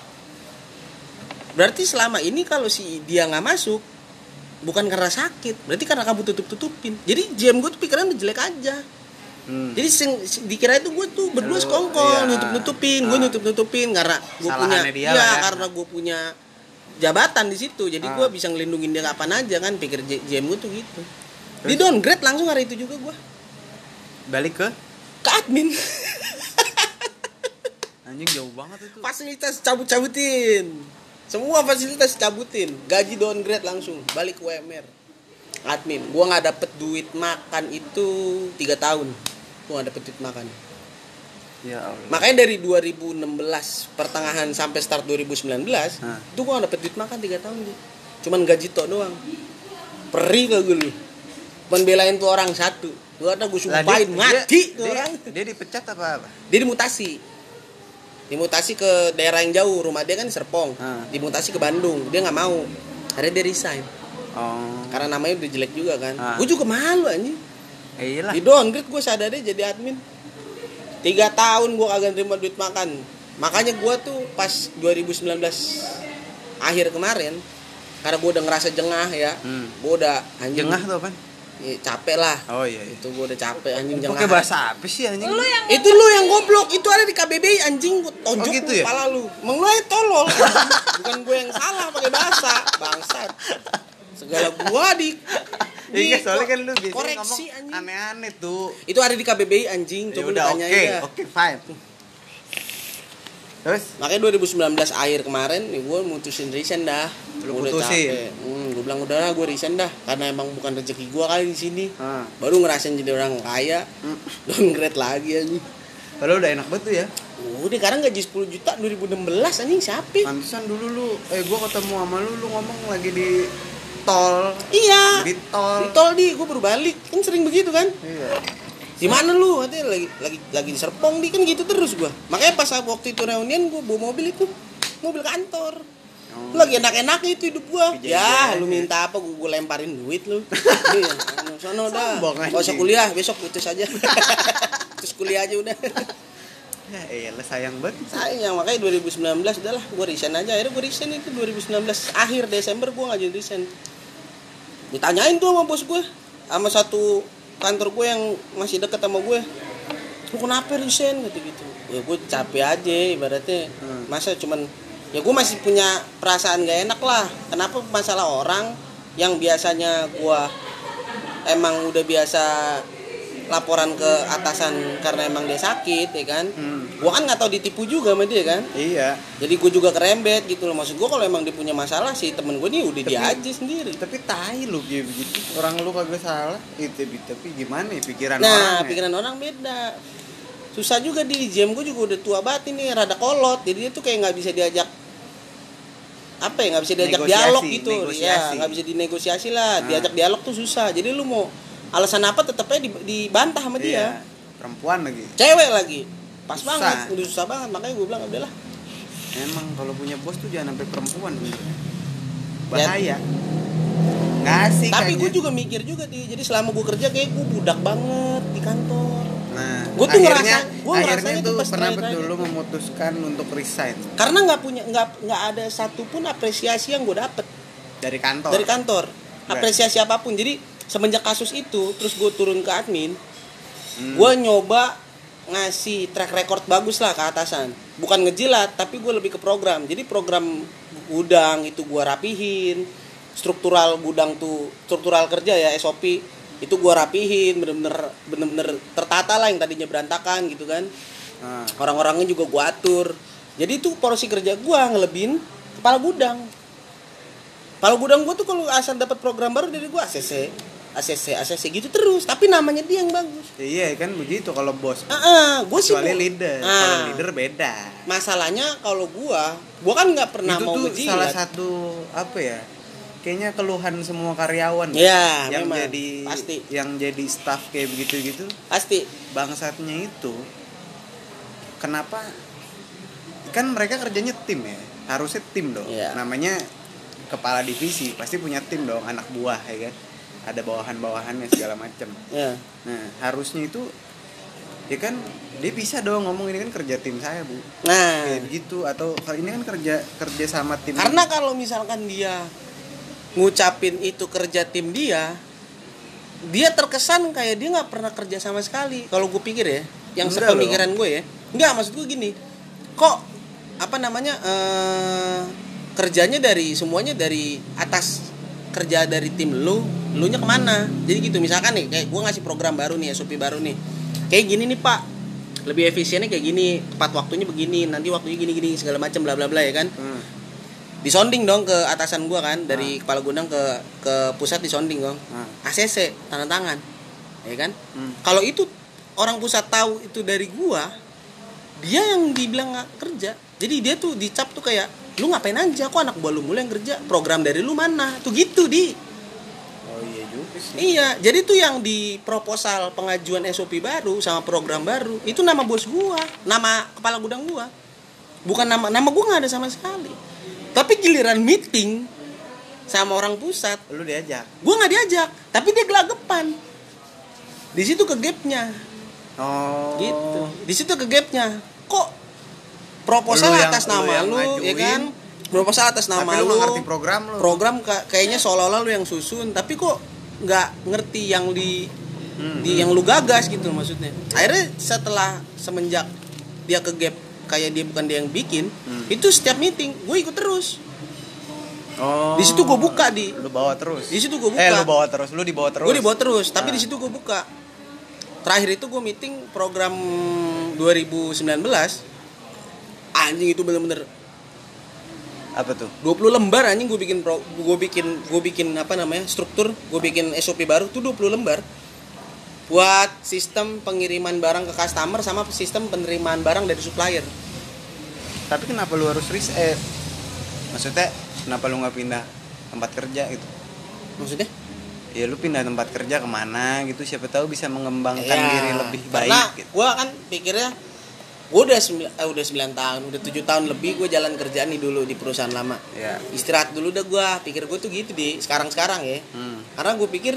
Berarti selama ini kalau si dia nggak masuk, bukan karena sakit, berarti karena kamu tutup tutupin. Jadi Jem gue tuh pikiran udah jelek aja. Hmm. Jadi sing- dikira itu gue tuh berdua sekongkol, iya. nutup nutupin, gue Ah. nutup nutupin karena gue punya, dia iya ya. karena gue punya jabatan di situ, jadi Ah. gue bisa ngelindungin dia kapan aja kan, pikir J- JM gue tuh gitu. Di downgrade langsung hari itu juga gue balik ke ke admin, anjing jauh banget itu fasilitas cabut-cabutin, semua fasilitas cabutin, gaji downgrade langsung, balik ke UMR, admin. Gue nggak dapet duit makan itu tiga tahun, gue nggak dapet duit makan. ya Allah Makanya dari 2016 pertengahan sampai start 2019 Hah. itu gua gak dapet duit makan 3 tahun tuh. Cuman gaji tok doang. Perih kagak lu. Cuman belain tuh orang satu. Gua ada gue sumpahin mati dia, tuh dia, orang. dia dipecat apa apa Dia dimutasi. Dimutasi ke daerah yang jauh. Rumah dia kan di Serpong. Hah. Dimutasi ke Bandung. Dia nggak mau. Akhirnya dia resign. oh Karena namanya udah jelek juga kan. Hah. Gue juga malu anjing. eh, iyalah Di downgrade gue sadarnya jadi admin. Tiga tahun gue kagak terima duit makan. Makanya gue tuh pas 2019 akhir kemarin, karena gue udah ngerasa jengah ya, Hmm. gue udah anjing jengah tuh apa ya, capek lah. oh iya, iya. Itu gue udah capek anjing jengah. pakai bahasa apa sih anjing Lu yang Itu lu yang goblok, itu ada di KBBI anjing gue tonjok Oh, gitu ya? kepala lu. Emang lu aja tolol. <laughs> Bukan gue yang salah pakai bahasa, bangsat. Segala gua di Iya soalnya kan lu biasanya koreksi ngomong anjing. aneh-aneh tuh. Itu ada di KBBI anjing, Ya coba lu udah oke, tanyain dah. oke fine. Terus Makanya 2019 akhir kemarin nih gue mutusin resign dah. Lu Gua putusin? Hmm, gue bilang udah lah gue resign dah karena emang bukan rezeki gue kali di sini. ah, Baru ngerasain jadi orang kaya, Hmm. <laughs> downgrade lagi anjing. kalau udah enak banget tuh ya. Udah sekarang gaji 10 juta 2016 anjing siapa? Pantesan dulu lu, eh gua ketemu sama lu, lu ngomong lagi di tol. Iya. Di tol. Di tol di gue baru balik. Kan sering begitu kan? Iya. Di mana lu? Katanya lagi lagi lagi di Serpong di kan gitu terus gua. Makanya pas waktu itu reunian gua bawa mobil itu. Mobil kantor. Oh. Lu lagi enak-enak itu hidup gua. Ya, lu minta apa gua, gua lemparin duit lu. <laughs> Iya, sono nggak usah anjing. kuliah besok putus aja <laughs> terus kuliah aja udah ya elah sayang banget sayang makanya 2019 udahlah gue resign aja akhirnya gue resign itu 2019 akhir Desember gue ngajuin resign ditanyain tuh sama bos gue sama satu kantor gue yang masih deket sama gue lu kenapa resign? Gitu gitu. Ya gue capek aja ibaratnya. Hmm. masa cuman ya gue masih punya perasaan gak enak lah. Kenapa masalah orang yang biasanya gue emang udah biasa laporan ke atasan karena emang dia sakit ya kan? Hmm. gua kan nggak tahu ditipu juga sama dia kan? Iya. Jadi gue juga kerembet gitu loh. Maksud gue kalau emang dia punya masalah sih temen gue nih udah dia aja sendiri. tapi tai lu kayak begitu orang lu kagak salah. Itu tapi gimana ya pikiran nah orang ya? pikiran orang beda. Susah juga di gym gue juga udah tua banget ini rada kolot. Jadi dia tuh kayak nggak bisa diajak apa ya nggak bisa diajak Negosiasi, dialog gitu. Ya negosiasi. nggak bisa dinegosiasi lah. Nah. diajak dialog tuh susah. Jadi lu mau alasan apa tetapnya di- dibantah sama iya. dia perempuan lagi. Cewek lagi. Pas Susah. banget udah susah banget. Makanya gue bilang udahlah. Emang kalau punya bos tuh jangan sampai perempuan. Ya. bahaya. Nggak asik tapi gue juga mikir juga di jadi selama gue kerja kayak gue budak banget di kantor. Nah Gua tuh akhirnya ngerasa- akhirnya ngerasanya tuh tuh pas pernah terakhir-terakhir. betul lu memutuskan untuk resign. Karena nggak punya nggak nggak ada satupun apresiasi yang gue dapet. Dari kantor? Dari kantor. Apresiasi apa pun. Jadi semenjak kasus itu terus gue turun ke admin Hmm. gue nyoba ngasih track record bagus lah ke atasan. Bukan ngejilat tapi gue lebih ke program. Jadi program gudang itu gue rapihin struktural gudang tuh struktural kerja ya SOP itu gue rapihin bener-bener bener-bener tertata lah yang tadinya berantakan gitu kan. Nah, orang-orangnya juga gue atur. Jadi itu porsi kerja gue ngelebihin kepala gudang. Kepala gudang gue tuh kalau asal dapat program baru dari gue ACC ACC ACC gitu terus tapi namanya dia yang bagus. Iya kan begitu kalau bos. Ah gue sih kecuali leader. Ah. kalau leader beda. Masalahnya kalau gue gue kan nggak pernah itu mau tuh ngejilat salah satu apa ya kayaknya keluhan semua karyawan Ya, yang memang. jadi Pasti. yang jadi staff kayak begitu gitu pasti. Bangsatnya itu kenapa kan mereka kerjanya tim ya harusnya tim dong. Iya. namanya kepala divisi pasti punya tim dong anak buah ya kan ada bawahan-bawahannya segala macam. Ya. Nah harusnya itu ya kan dia bisa dong ngomong ini kan kerja tim saya bu. Nah. Kayak begitu atau kalau ini kan kerja kerja sama tim. Karena kalau misalkan dia ngucapin itu kerja tim dia dia terkesan kayak dia nggak pernah kerja sama sekali. Kalau gue pikir ya yang Enggak sepemikiran gue ya. Nggak maksud gue gini kok apa namanya eh, kerjanya dari semuanya dari atas kerja dari tim lu lu nya ke mana? Jadi gitu misalkan nih kayak gue ngasih program baru nih SOP baru nih. Kayak gini nih pak. Lebih efisiennya kayak gini tepat waktunya begini nanti waktunya gini gini segala macam bla bla bla ya kan? Hmm. disonding dong ke atasan gua kan dari kepala gudang ke ke pusat disonding dong. Nah. ACC tanda tangan ya kan? Hmm. kalau itu orang pusat tahu itu dari gua dia yang dibilang nggak kerja. Jadi dia tuh dicap tuh kayak lu ngapain aja? Kok anak buah lu mulu yang kerja? Program dari lu mana? Tuh gitu di iya iya jadi tuh yang di proposal pengajuan SOP baru sama program baru itu nama bos gua nama kepala gudang gua. Bukan nama nama gua nggak ada sama sekali. Tapi giliran meeting sama orang pusat lu diajak? gua nggak diajak tapi dia gelagapan. Di situ ke gapnya. Oh. Gitu. Di situ ke gapnya. Kok proposal Lu yang- atas lu nama yang lu, ya kan? Proposal atas nama tapi lu lu, ngerti program lu. Program ka- kayaknya seolah-olah lu yang susun tapi kok nggak ngerti yang di Hmm, di yang lu gagas gitu maksudnya. Akhirnya setelah semenjak dia ke gap kayak dia bukan dia yang bikin Hmm. itu setiap meeting gue ikut terus. Oh. Di situ gue buka di. Lu bawa terus? Di situ gue buka. Eh lu bawa terus lu dibawa terus? Gue dibawa terus tapi Ah. di situ gue buka. Terakhir itu gue meeting program 2019 anjing itu bener-bener apa tuh? 20 lembar anjing gue bikin pro, gue bikin gue bikin apa namanya struktur gue bikin SOP baru tuh 20 lembar. Buat sistem pengiriman barang ke customer sama sistem penerimaan barang dari supplier. Tapi kenapa lu harus risk eh maksudnya kenapa lu nggak pindah tempat kerja gitu? Maksudnya? Ya lu pindah tempat kerja ke mana gitu siapa tahu bisa mengembangkan Ya, diri lebih baik karena gitu. gue kan pikirnya gue udah sembilan eh, udah 9 tahun udah tujuh tahun lebih gue jalan kerjaan nih dulu di perusahaan lama. Ya istirahat dulu udah gue pikir gue tuh gitu di sekarang sekarang ya. Hmm. karena gue pikir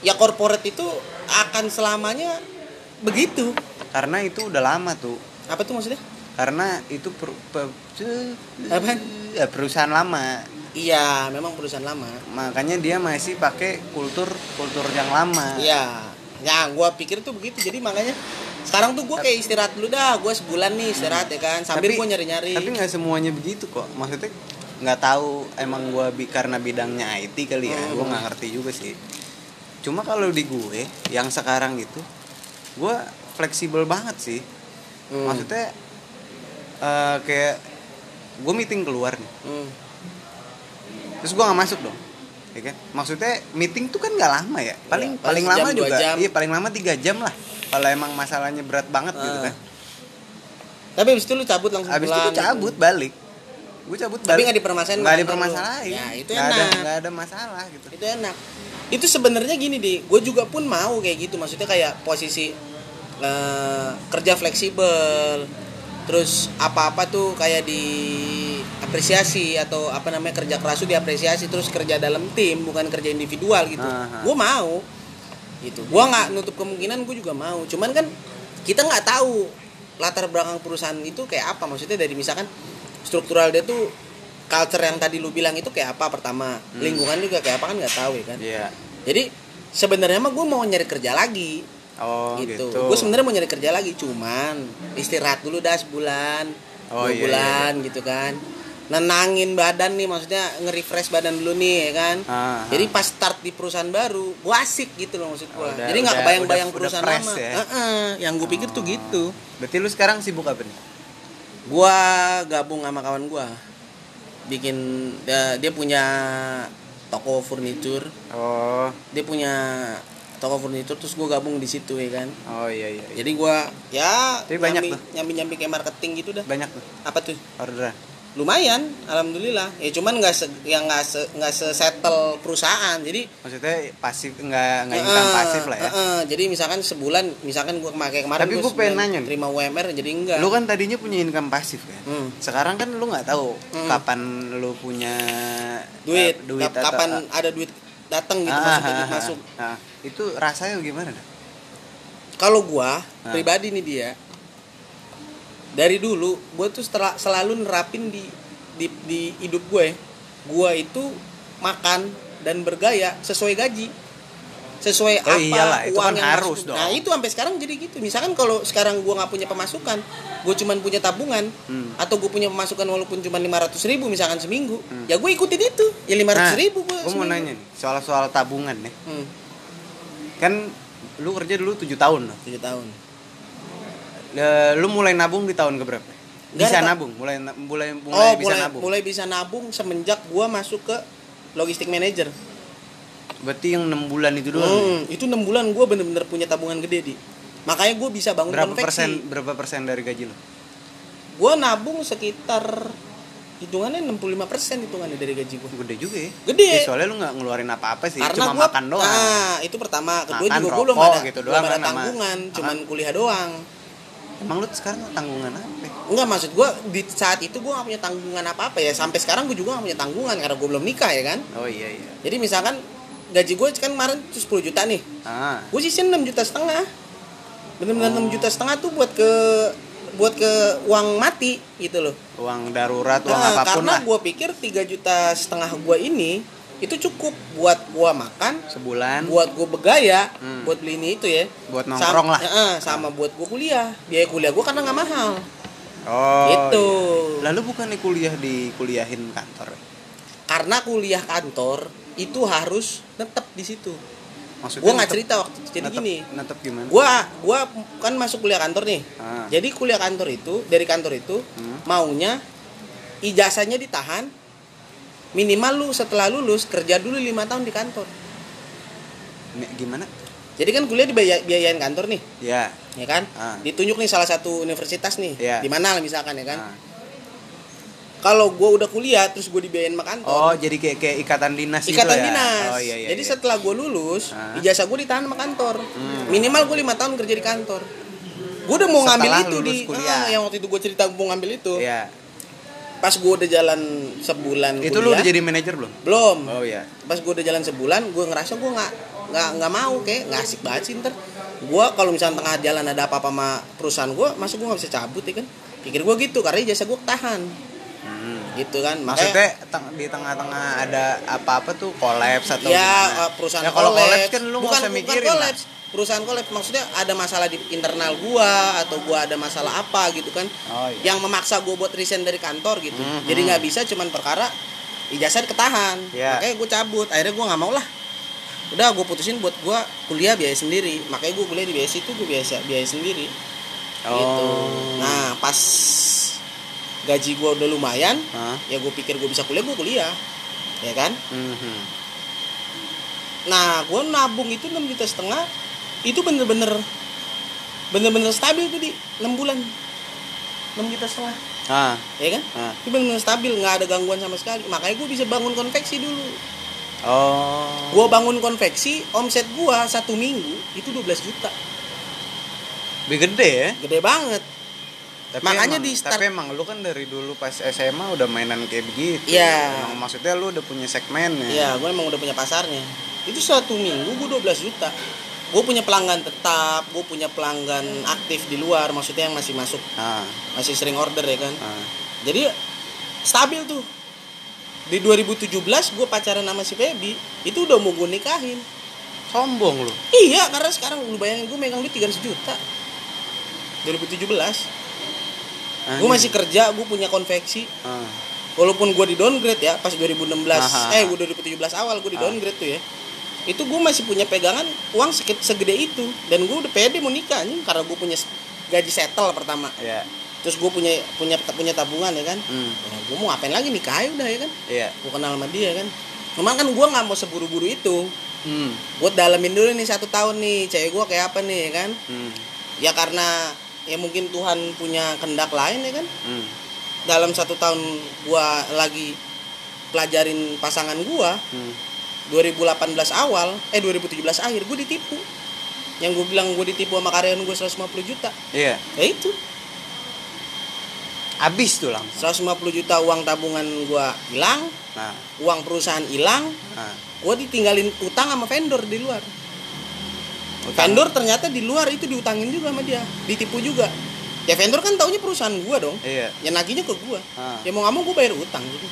ya corporate itu akan selamanya begitu. Karena itu udah lama tuh. Apa tuh maksudnya? Karena itu per, pe- Apaan? ya, perusahaan lama. Iya memang perusahaan lama. Makanya dia masih pakai kultur kultur yang lama. Iya. Ya gua pikir tuh begitu. Jadi makanya sekarang tuh gue kayak istirahat dulu dah gue sebulan nih istirahat ya kan. Sambil gue nyari nyari tapi nggak semuanya begitu kok. Maksudnya nggak tahu emang gua bi karena bidangnya IT kali ya Hmm. gua nggak ngerti juga sih. Cuma kalau di gue yang sekarang itu gua fleksibel banget sih. Hmm. maksudnya eh, kayak gue meeting keluar nih. Hmm. terus gua nggak masuk dong ya kan? Maksudnya meeting tuh kan nggak lama ya? Paling Iya, paling paling lama juga. jam. iya paling lama tiga jam lah kalau emang masalahnya berat banget gitu Ah. kan tapi abis itu lu cabut langsung habis itu pulang gua cabut gitu. balik. Gue cabut Tapi balik. nggak dipermasalahin nggak dipermasalahin. Ya, itu ada enak. nggak ada masalah gitu. Itu enak. Itu sebenarnya gini deh gue juga pun mau kayak gitu. Maksudnya kayak posisi eh, kerja fleksibel terus apa-apa tuh kayak di apresiasi atau apa namanya kerja keras tuh diapresiasi terus kerja dalam tim bukan kerja individual gitu. Gue mau. Gitu. Gue nggak nutup kemungkinan gue juga mau. Cuman kan kita nggak tahu latar belakang perusahaan itu kayak apa. Maksudnya dari misalkan struktural dia tuh culture yang tadi lu bilang itu kayak apa pertama. Hmm. lingkungan juga kayak apa kan nggak tahu ya kan. Iya. Jadi sebenarnya mah gue mau nyari kerja lagi oh gitu, gitu, gue sebenarnya mau nyari kerja lagi cuman istirahat dulu dah sebulan Oh, dua iya, bulan gitu kan. Nenangin badan nih maksudnya nge-refresh badan dulu nih ya kan. Ah, jadi pas start di perusahaan baru gue asik gitu loh maksud gue Oh, udah- jadi nggak kebayang-bayang perusahaan udah lama. ya? Heeh, yang gue pikir tuh Oh. gitu berarti lu sekarang sibuk apa nih? Gua gabung sama kawan gua. Bikin dia, dia punya toko furniture. Oh. Dia punya toko furniture terus gua gabung di situ ya kan? Oh iya iya, iya. jadi gua ya Tapi banyak nyambi, tuh. nyambi nyambi kayak marketing gitu dah. Banyak tuh. Apa tuh? Orderan. Lumayan alhamdulillah. Ya cuman nggak se yang nggak se nggak se settle perusahaan. Jadi maksudnya pasif nggak nggak income Eh, pasif lah ya? eh, eh, jadi misalkan sebulan misalkan gua kemakai kemarin Tapi gua pengen nanya terima UMR jadi enggak. Lu kan tadinya punya income pasif kan? Hmm. sekarang kan lu nggak tahu Hmm. kapan lu punya duit, eh, duit kap- atau- kapan ada duit datang gitu Ah, maksudnya ah, duit ah, masuk ah. Itu rasanya gimana dah? kalau gua Nah. pribadi nih dia dari dulu gua tuh setelah, selalu nerapin di di, di hidup gue gua itu makan dan bergaya sesuai gaji sesuai Oh apa iyalah, itu uang kan yang harus masuk. dong. nah itu sampai sekarang jadi gitu misalkan kalau sekarang gua nggak punya pemasukan gue cuman punya tabungan Hmm. atau gue punya pemasukan walaupun cuma 500 ribu misalkan seminggu ya gue ikutin itu ya 500 ribu gua gue Hmm. Nah, mau nanya nih soal soal tabungan nih hmm, kan lu kerja dulu 7 tahun loh 7 tahun Eh, lu mulai nabung di tahun keberapa bisa Pak. nabung mulai na- mulai oh mulai bisa mulai nabung mulai bisa nabung semenjak gua masuk ke logistik manager berarti yang enam bulan itu doang nih. Hmm, itu enam bulan gue bener-bener punya tabungan gede di. Makanya gue bisa bangun berapa konveksi. persen berapa persen dari gaji lu Gue nabung sekitar hitungannya 65 persen hitungannya dari gaji gue. gede juga ya Gede. Ya, soalnya lu nggak ngeluarin apa-apa sih Karena cuma gua, makan doang Nah, itu pertama. Kedua Makan, juga gue belum ada, gitu belum doang ada kan sama- tanggungan, cuman Makan. kuliah doang. emang lu sekarang tanggungan apa Enggak maksud gue di saat itu gue gak punya tanggungan apa-apa ya. Sampai sekarang gue juga gak punya tanggungan karena gue belum nikah ya kan. oh iya iya Jadi misalkan gaji gue kan kemarin tuh 10 juta nih. ah gue sisihin 6 juta setengah bener-bener Oh. 6 juta setengah tuh buat ke buat ke uang mati gitu loh. Uang darurat uang Nah, apa pun karena lah. gue pikir 3 juta setengah gue ini itu cukup buat gue makan sebulan. buat gue bergaya Hmm. buat beli ini itu ya. Buat nongkrong lah. Sama, eh, sama buat gue kuliah. Biaya kuliah gue karena nggak mahal. Oh Gitu. iya. lalu bukannya kuliah di kuliahin kantor? Karena kuliah kantor itu harus tetap di situ maksudnya gue nggak cerita waktu itu. jadi netep- gini netep gimana gua gua kan masuk kuliah kantor nih Ah. jadi kuliah kantor itu dari kantor itu Hmm. maunya ijazahnya ditahan minimal lu setelah lulus kerja dulu lima tahun di kantor gimana jadi kan kuliah dibiayain kantor nih ya ya kan Ah. ditunjuk nih salah satu universitas nih Iya. di mana lah misalkan ya kan Ah. Kalau gua udah kuliah terus gua dibiayain sama kantor oh jadi kayak kayak ikatan dinas gitu ikatan ya dinas oh iya iya jadi iya. setelah gua lulus Ah. ijazah gua ditahan sama kantor Hmm. minimal gua lima tahun kerja di kantor gua udah mau ngambil Setelah itu lulus di kuliah. ah, yang waktu itu gua cerita gua mau ngambil itu Iya. pas gue udah jalan sebulan itu lu kuliah, udah jadi manajer belum belum oh iya pas gue udah jalan sebulan gue ngerasa gue nggak nggak nggak mau kayak nggak asik banget sih ntar gue kalau misalnya tengah jalan ada apa-apa sama perusahaan gue masa gue nggak bisa cabut ya kan pikir gue gitu karena jasa gue tahan. Gitu kan Maksudnya di tengah-tengah ada apa-apa tuh kolaps atau ya gimana? eh, perusahaan ya, kalau kolaps. kan lu bukan, usah bukan mikirin kolaps. perusahaan kolaps maksudnya ada masalah di internal gua atau gua ada masalah apa gitu kan Oh, iya. yang memaksa gua buat resign dari kantor gitu Mhm. jadi nggak bisa cuman perkara ijazah ketahan Iya. makanya gue cabut akhirnya gua nggak mau lah udah gue putusin buat gua kuliah biaya sendiri makanya gue kuliah di BSI itu gue biasa biaya sendiri gitu Oh. nah pas gaji gua udah lumayan Hah? ya gue pikir gue bisa kuliah gue kuliah ya kan Mhm. Nah, gue nabung itu 6 juta setengah, itu bener-bener bener-bener stabil tuh di 6 bulan. 6 juta setengah, Ah, ya kan? ah. Itu bener-bener stabil, nggak ada gangguan sama sekali. Makanya gue bisa bangun konveksi dulu. Oh. Gue bangun konveksi, omset gue satu minggu itu 12 juta. Lebih gede ya. Gede banget. Tapi Makanya emang, di start- tapi emang lu kan dari dulu pas SMA udah mainan kayak begitu. Iya. Emang maksudnya lu udah punya segmennya. Iya, gue emang udah punya pasarnya. Itu satu minggu gue 12 juta. Gue punya pelanggan tetap, gue punya pelanggan aktif di luar, maksudnya yang masih masuk, Ah, masih sering order ya kan. ah. jadi stabil tuh di 2017 gue pacaran sama si Feby itu udah mau gue nikahin Sombong lu. iya karena sekarang lu bayangin gue megang duit 300 juta 2017 gue Anjing. masih kerja gue punya konveksi Ah. walaupun gue di downgrade ya pas 2016 Aha. eh gue 2017 awal gue di Ah. downgrade tuh ya itu gue masih punya pegangan uang segede itu dan gue udah pede mau nikah anjing karena gue punya gaji settle pertama Iya. terus gue punya punya punya tabungan ya kan Hmm. ya, gue mau ngapain lagi nikah aja udah ya kan Iya. gue kenal sama dia kan memang kan gue nggak mau seburu-buru itu Hmm. gue dalamin dulu nih satu tahun nih cewek gue kayak apa nih ya kan Hmm. ya karena ya mungkin Tuhan punya kendak lain ya kan Hmm. dalam satu tahun gue lagi pelajarin pasangan gue Hmm. 2018 awal eh 2017 akhir gue ditipu yang gue bilang gue ditipu sama karyawan gue 150 juta Iya. ya itu Abis tuh langsung. 150 juta uang tabungan gue hilang Nah, uang perusahaan hilang nah. gue ditinggalin utang sama vendor di luar Utang. vendor ternyata di luar itu diutangin juga sama dia ditipu juga ya vendor kan taunya perusahaan gua dong Iya. ya nagihnya ke gua Ah. ya mau nggak mau gua bayar utang gitu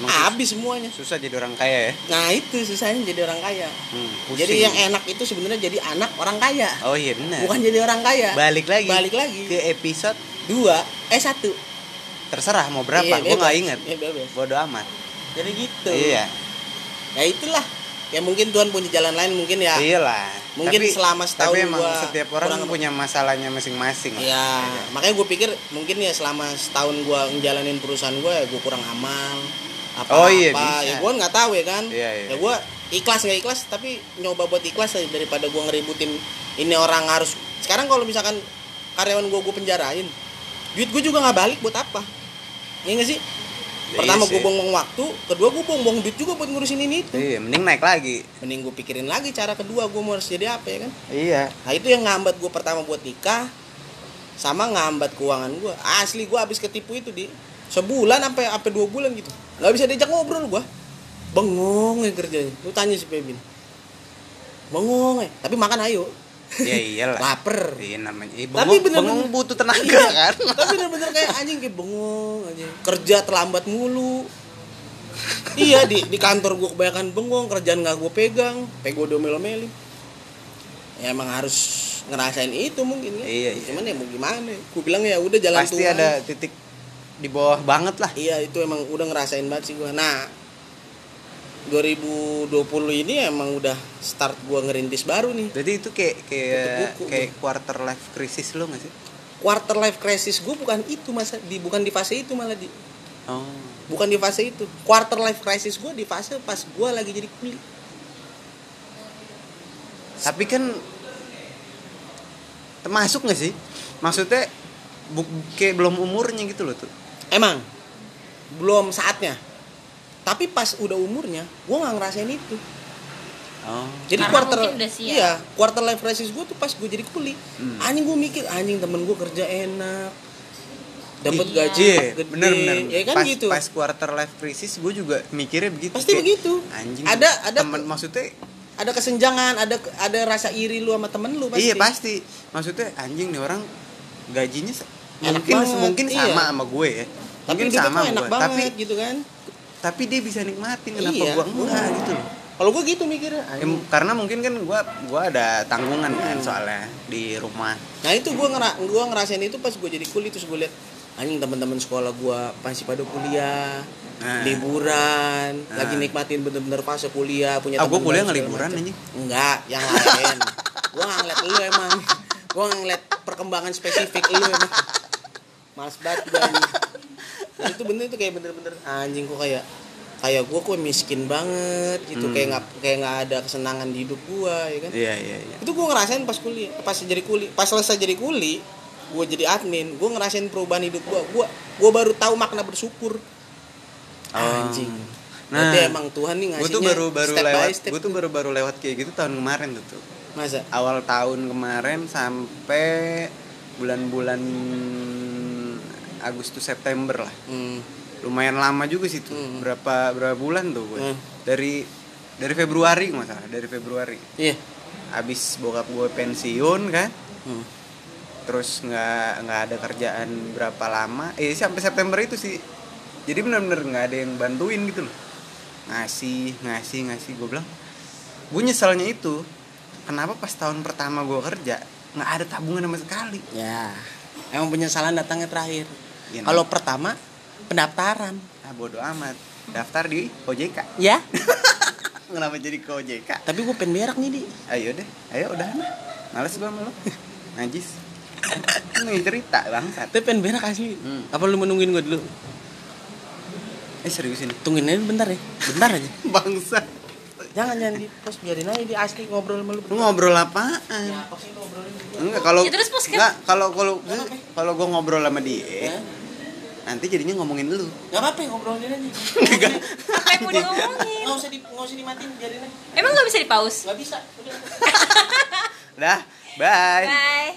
habis semuanya susah jadi orang kaya ya. nah itu susahnya jadi orang kaya Hmm, jadi yang enak itu sebenarnya jadi anak orang kaya Oh iya benar. bukan jadi orang kaya Balik lagi. balik lagi ke episode dua eh satu terserah mau berapa. Iya, Gua nggak inget. Iya, bebas. Bodoh amat. jadi gitu Iya. ya itulah ya mungkin Tuhan punya jalan lain mungkin ya Iyalah. Mungkin Tapi- selama setahun Tapi emang gua setiap orang kurang- punya masalahnya masing-masing. lah. Ya, makanya gue pikir mungkin ya selama setahun gue ngejalanin perusahaan gue ya gue kurang amal apa Oh, iya, apa bisa. ya gue nggak tahu ya kan Iya, iya. ya gue ikhlas nggak ikhlas tapi nyoba buat ikhlas aja daripada gue ngeributin ini orang harus sekarang kalau misalkan karyawan gue gue penjarain duit gue juga nggak balik buat apa Iya nggak sih Iya pertama sih. gue buang waktu kedua gue buang duit juga buat ngurusin ini itu Iya, mending naik lagi. mending gue pikirin lagi cara kedua gue mau harus jadi apa ya kan Iya. Nah itu yang ngambat gue pertama buat nikah sama ngambat keuangan gue. Asli gue habis ketipu itu di sebulan sampai sampai dua bulan gitu. nggak bisa diajak ngobrol gue. Bengong ya kerjanya. Lu tanya si Pebin. Bengong ya. Tapi makan ayo. Ya iyalah. Lapar. Iya namanya. Iya, Tapi bengong, bener-bener- bengong butuh <laughs> tenaga Iya. kan. Tapi bener-bener kayak anjing kayak bengong aja. Kerja terlambat mulu. iya di di kantor gue kebanyakan bengong kerjaan nggak gue pegang pego domel-omelin ya emang harus ngerasain itu mungkin ya Iya, iya. cuman ya mau gimana gue bilang ya udah jalan Pasti Tuhan. ada titik di bawah banget lah. iya itu emang udah ngerasain banget sih gue nah 2020 ini emang udah start gue ngerintis baru nih Jadi itu kayak kayak buku. kayak quarter life crisis lo gak sih? quarter life crisis gue bukan itu masa di bukan di fase itu malah di Oh. bukan di fase itu quarter life crisis gue di fase pas gue lagi jadi kuli Tapi kan termasuk gak sih? Maksudnya bu, kayak belum umurnya gitu loh tuh. emang belum saatnya tapi pas udah umurnya gue nggak ngerasain itu Oh. jadi Karena quarter mungkin udah siap. iya quarter life crisis gue tuh pas gue jadi kuli Hmm. anjing gue mikir anjing temen gue kerja enak dapat Iya. gaji Iya, gede bener bener. ya kan pas, gitu Pas quarter life crisis gue juga mikirnya begitu. pasti kayak, begitu Anjing. ada ada temen maksudnya ada kesenjangan ada ada rasa iri lu sama temen lu pasti Iya pasti. Maksudnya anjing nih orang gajinya Enak mungkin banget, mungkin iya. sama sama gue ya. tapi Mungkin sama tuh sama enak gue. banget Tapi gitu kan tapi dia bisa nikmatin kenapa Iya. gua enggak gitu loh. kalau gue gitu mikirnya Ya, karena mungkin kan gua gua ada tanggungan kan Hmm. soalnya di rumah. Nah itu gue ngera gua ngerasain itu pas gue jadi kuliah terus gue lihat anjing teman-teman sekolah gue masih pada kuliah Nah. liburan Nah. lagi nikmatin bener-bener fase kuliah punya Ah, teman kuliah nggak segala liburan, anjing. enggak yang lain gue ngeliat lu emang gue ngeliat perkembangan spesifik lu emang males banget gue itu bener itu kayak bener-bener anjing kok kayak kayak gue kok miskin banget gitu Hmm. kayak nggak kayak nggak ada kesenangan di hidup gue ya kan Iya iya iya. itu gue ngerasain pas kuliah pas jadi kuli pas selesai jadi kuli gue jadi admin gue ngerasain perubahan hidup gue gue gue baru tahu makna bersyukur anjing Nah, Berarti emang Tuhan nih Gue ngasihnya tuh baru baru step lewat. Gue tuh baru baru lewat kayak gitu tahun kemarin tuh. tuh. masa Awal tahun kemarin sampai bulan-bulan Agustus September lah. hmm. Lumayan lama juga sih tuh. Hmm. Berapa berapa bulan tuh gue. Hmm. Dari dari Februari masalah, dari Februari. iya Abis bokap gue pensiun kan. hmm. terus nggak nggak ada kerjaan berapa lama eh sampai September itu sih jadi benar-benar nggak ada yang bantuin gitu loh ngasih ngasih ngasih gue bilang gue nyesalnya itu kenapa pas tahun pertama gue kerja nggak ada tabungan sama sekali ya emang penyesalan datangnya terakhir Iya, kalau pertama pendaftaran. Ah bodo amat. Daftar di OJK ya. <laughs> Kenapa jadi ke OJK tapi gue pengen berak nih di. Ayo deh. Ayo udah males gue sama lo najis. Ini cerita bangsat. Tapi pengen berak asli. Hmm. apa lu menungguin gue dulu? Eh serius ini? Tungguin aja bentar ya. Bentar aja. <laughs> Bangsat. Jangan jangan di. Pos biarin aja di. Asli ngobrol sama lu lu ngobrol apaan? Ya, ngobrolin? Enggak kalau Ya, terus pas kan- enggak kalau kalau kalau gue ngobrol sama dia, Hah? Nanti jadinya ngomongin lu. Gak apa-apa ngobrolin aja. Apa yang mau diomongin? Nggak usah di nggak usah dimatiin biarin aja. Emang gak bisa di pause? Gak bisa. Udah. <laughs> Dah, bye. Bye.